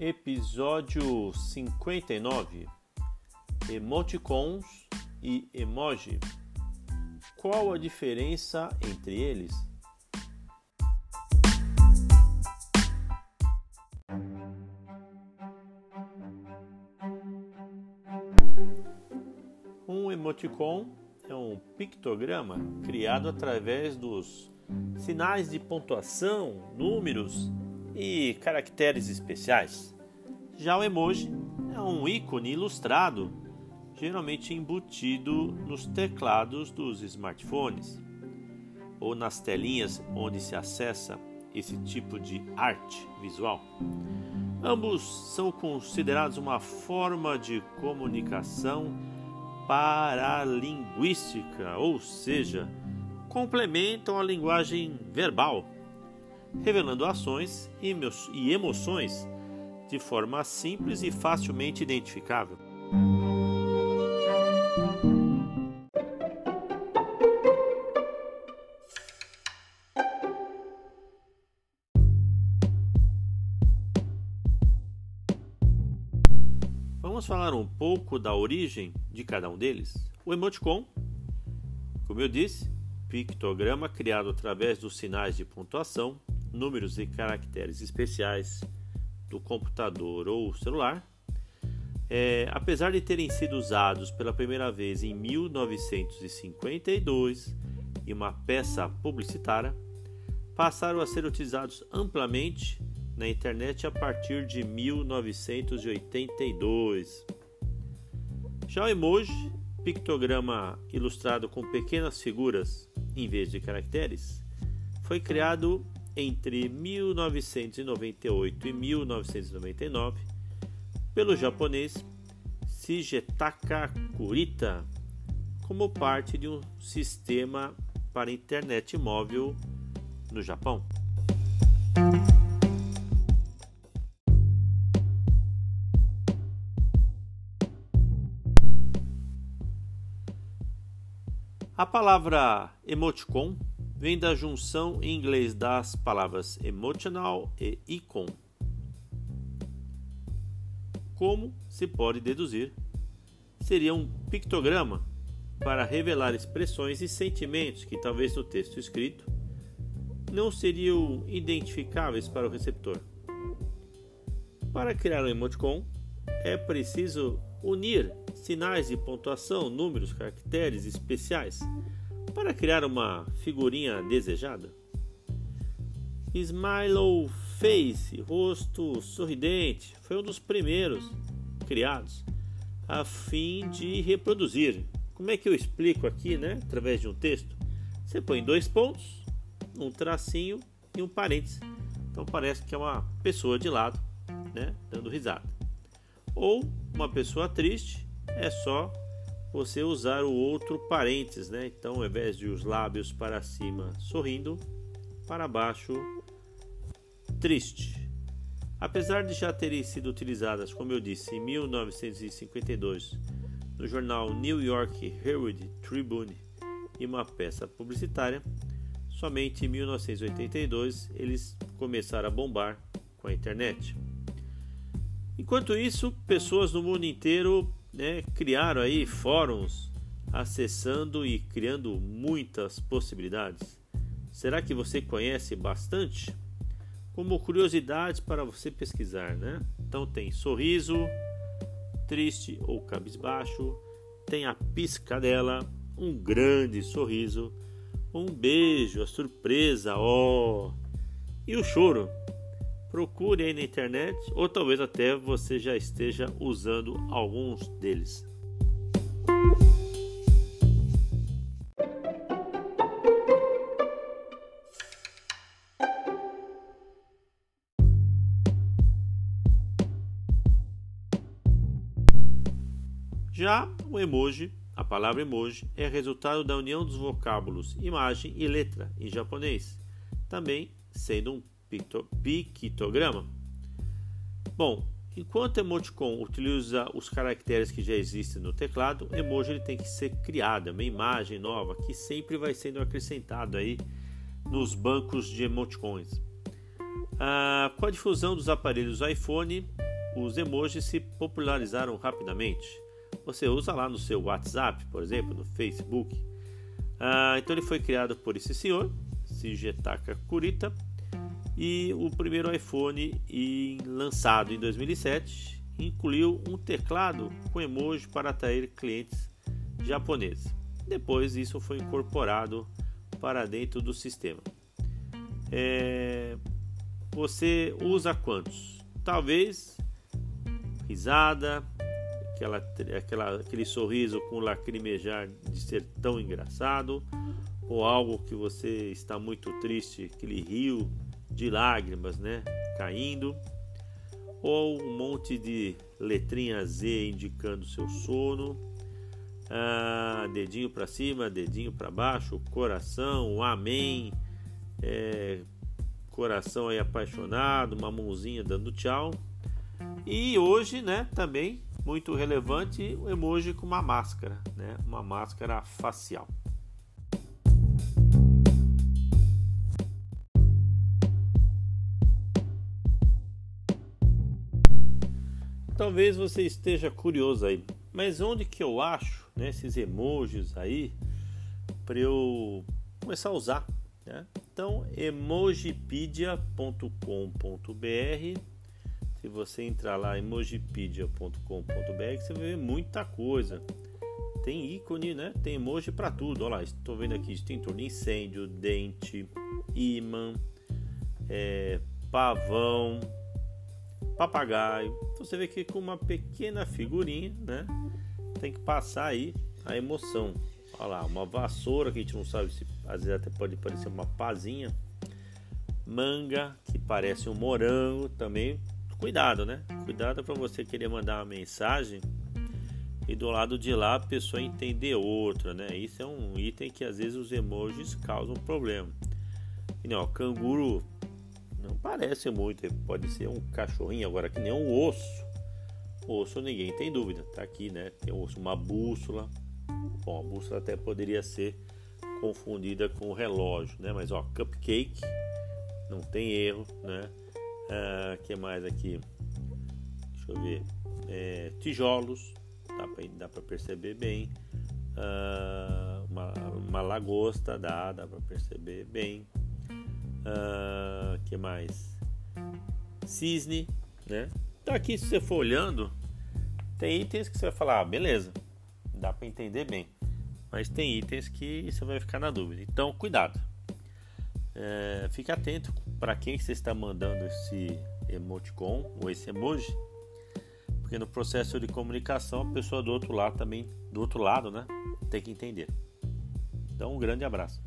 Episódio 59 Emoticons e emoji. Qual a diferença entre eles? Um emoticon é um pictograma criado através dos sinais de pontuação, números e caracteres especiais. Já o emoji é um ícone ilustrado, geralmente embutido nos teclados dos smartphones ou nas telinhas onde se acessa esse tipo de arte visual. Ambos são considerados uma forma de comunicação paralinguística, ou seja, complementam a linguagem verbal, revelando ações e emoções de forma simples e facilmente identificável. Vamos falar um pouco da origem de cada um deles. O emoticon, como eu disse, pictograma criado através dos sinais de pontuação, números e caracteres especiais do computador ou celular. É, apesar de terem sido usados pela primeira vez em 1952 em uma peça publicitária, passaram a ser utilizados amplamente na internet a partir de 1982. Já o emoji, pictograma ilustrado com pequenas figuras em vez de caracteres, foi criado entre 1998 e 1999 pelo japonês Shigetaka Kurita como parte de um sistema para internet móvel no Japão. A palavra emoticon vem da junção em inglês das palavras emotional e icon. Como se pode deduzir, seria um pictograma para revelar expressões e sentimentos que talvez no texto escrito não seriam identificáveis para o receptor. Para criar um emoticon, é preciso unir sinais de pontuação, números, caracteres especiais para criar uma figurinha desejada. Smile Face, rosto sorridente, foi um dos primeiros criados a fim de reproduzir. Como é que eu explico aqui, né? Através de um texto. Você põe dois pontos, um tracinho e um parênteses. Então parece que é uma pessoa de lado, né? Dando risada. Ou uma pessoa triste é só você usar o outro parênteses, né? Então, ao invés de os lábios para cima sorrindo, para baixo triste. Apesar de já terem sido utilizadas, como eu disse, em 1952 no jornal New York Herald Tribune e uma peça publicitária, somente em 1982 eles começaram a bombar com a internet. Enquanto isso, pessoas no mundo inteiro né, criaram aí fóruns acessando e criando muitas possibilidades. Será que você conhece bastante? Como curiosidades para você pesquisar, né? Então tem sorriso, triste ou cabisbaixo, tem a piscadela, um grande sorriso, um beijo, a surpresa, ó, oh, e o choro. Procure aí na internet ou talvez até você já esteja usando alguns deles. Já o emoji, a palavra emoji, é resultado da união dos vocábulos imagem e letra em japonês, também sendo um pictograma. Bom, enquanto emoticon utiliza os caracteres que já existem no teclado, emoji ele tem que ser criado, uma imagem nova que sempre vai sendo acrescentado aí nos bancos de emoticons. Ah, com a difusão dos aparelhos iPhone os emojis se popularizaram rapidamente. Você usa lá no seu WhatsApp, por exemplo, no Facebook. Ah, então ele foi criado por esse senhor, Shigetaka Kurita, e o primeiro iPhone lançado em 2007 incluiu um teclado com emoji para atrair clientes japoneses. Depois isso foi incorporado para dentro do sistema. É... Você usa quantos? Talvez risada, aquela, aquela, aquele sorriso com lacrimejar de ser tão engraçado, ou algo que você está muito triste, aquele rio de lágrimas, né, caindo, ou um monte de letrinha Z indicando seu sono, ah, dedinho para cima, dedinho para baixo, coração, amém, é, coração aí apaixonado, uma mãozinha dando tchau. E hoje, né, também muito relevante, o emoji com uma máscara, né, uma máscara facial. Talvez você esteja curioso aí, mas onde que eu acho né, esses emojis aí para eu começar a usar? Né? Então, emojipedia.com.br. Se você entrar lá, emojipedia.com.br, você vai ver muita coisa. Tem ícone, né? Tem emoji para tudo. Olha lá, estou vendo aqui extintor de incêndio, dente, imã, é, pavão, papagaio. Então você vê que com uma pequena figurinha, né? Tem que passar aí a emoção. Olha lá, uma vassoura que a gente não sabe se às vezes até pode parecer uma pazinha. Manga que parece um morango também. Cuidado, né? Cuidado para você querer mandar uma mensagem e do lado de lá a pessoa entender outra, né? Isso é um item que às vezes os emojis causam problema. E não, canguru não parece muito, pode ser um cachorrinho, agora que nem um osso. Osso ninguém tem dúvida, tá aqui, né? Tem um osso, uma bússola. Bom, a bússola até poderia ser confundida com o relógio, né? Mas ó, cupcake, não tem erro, né? Ah, que mais aqui? Deixa eu ver. É, tijolos, dá para perceber bem. Ah, uma, uma lagosta, dá, dá para perceber bem. Uh, que mais? Cisne, né? Então aqui se você for olhando, tem itens que você vai falar, ah, beleza, dá para entender bem. Mas tem itens que você vai ficar na dúvida. Então cuidado. É, fique atento para quem você está mandando esse emoticon ou esse emoji, porque no processo de comunicação a pessoa do outro lado também, do outro lado, né, tem que entender. Então um grande abraço.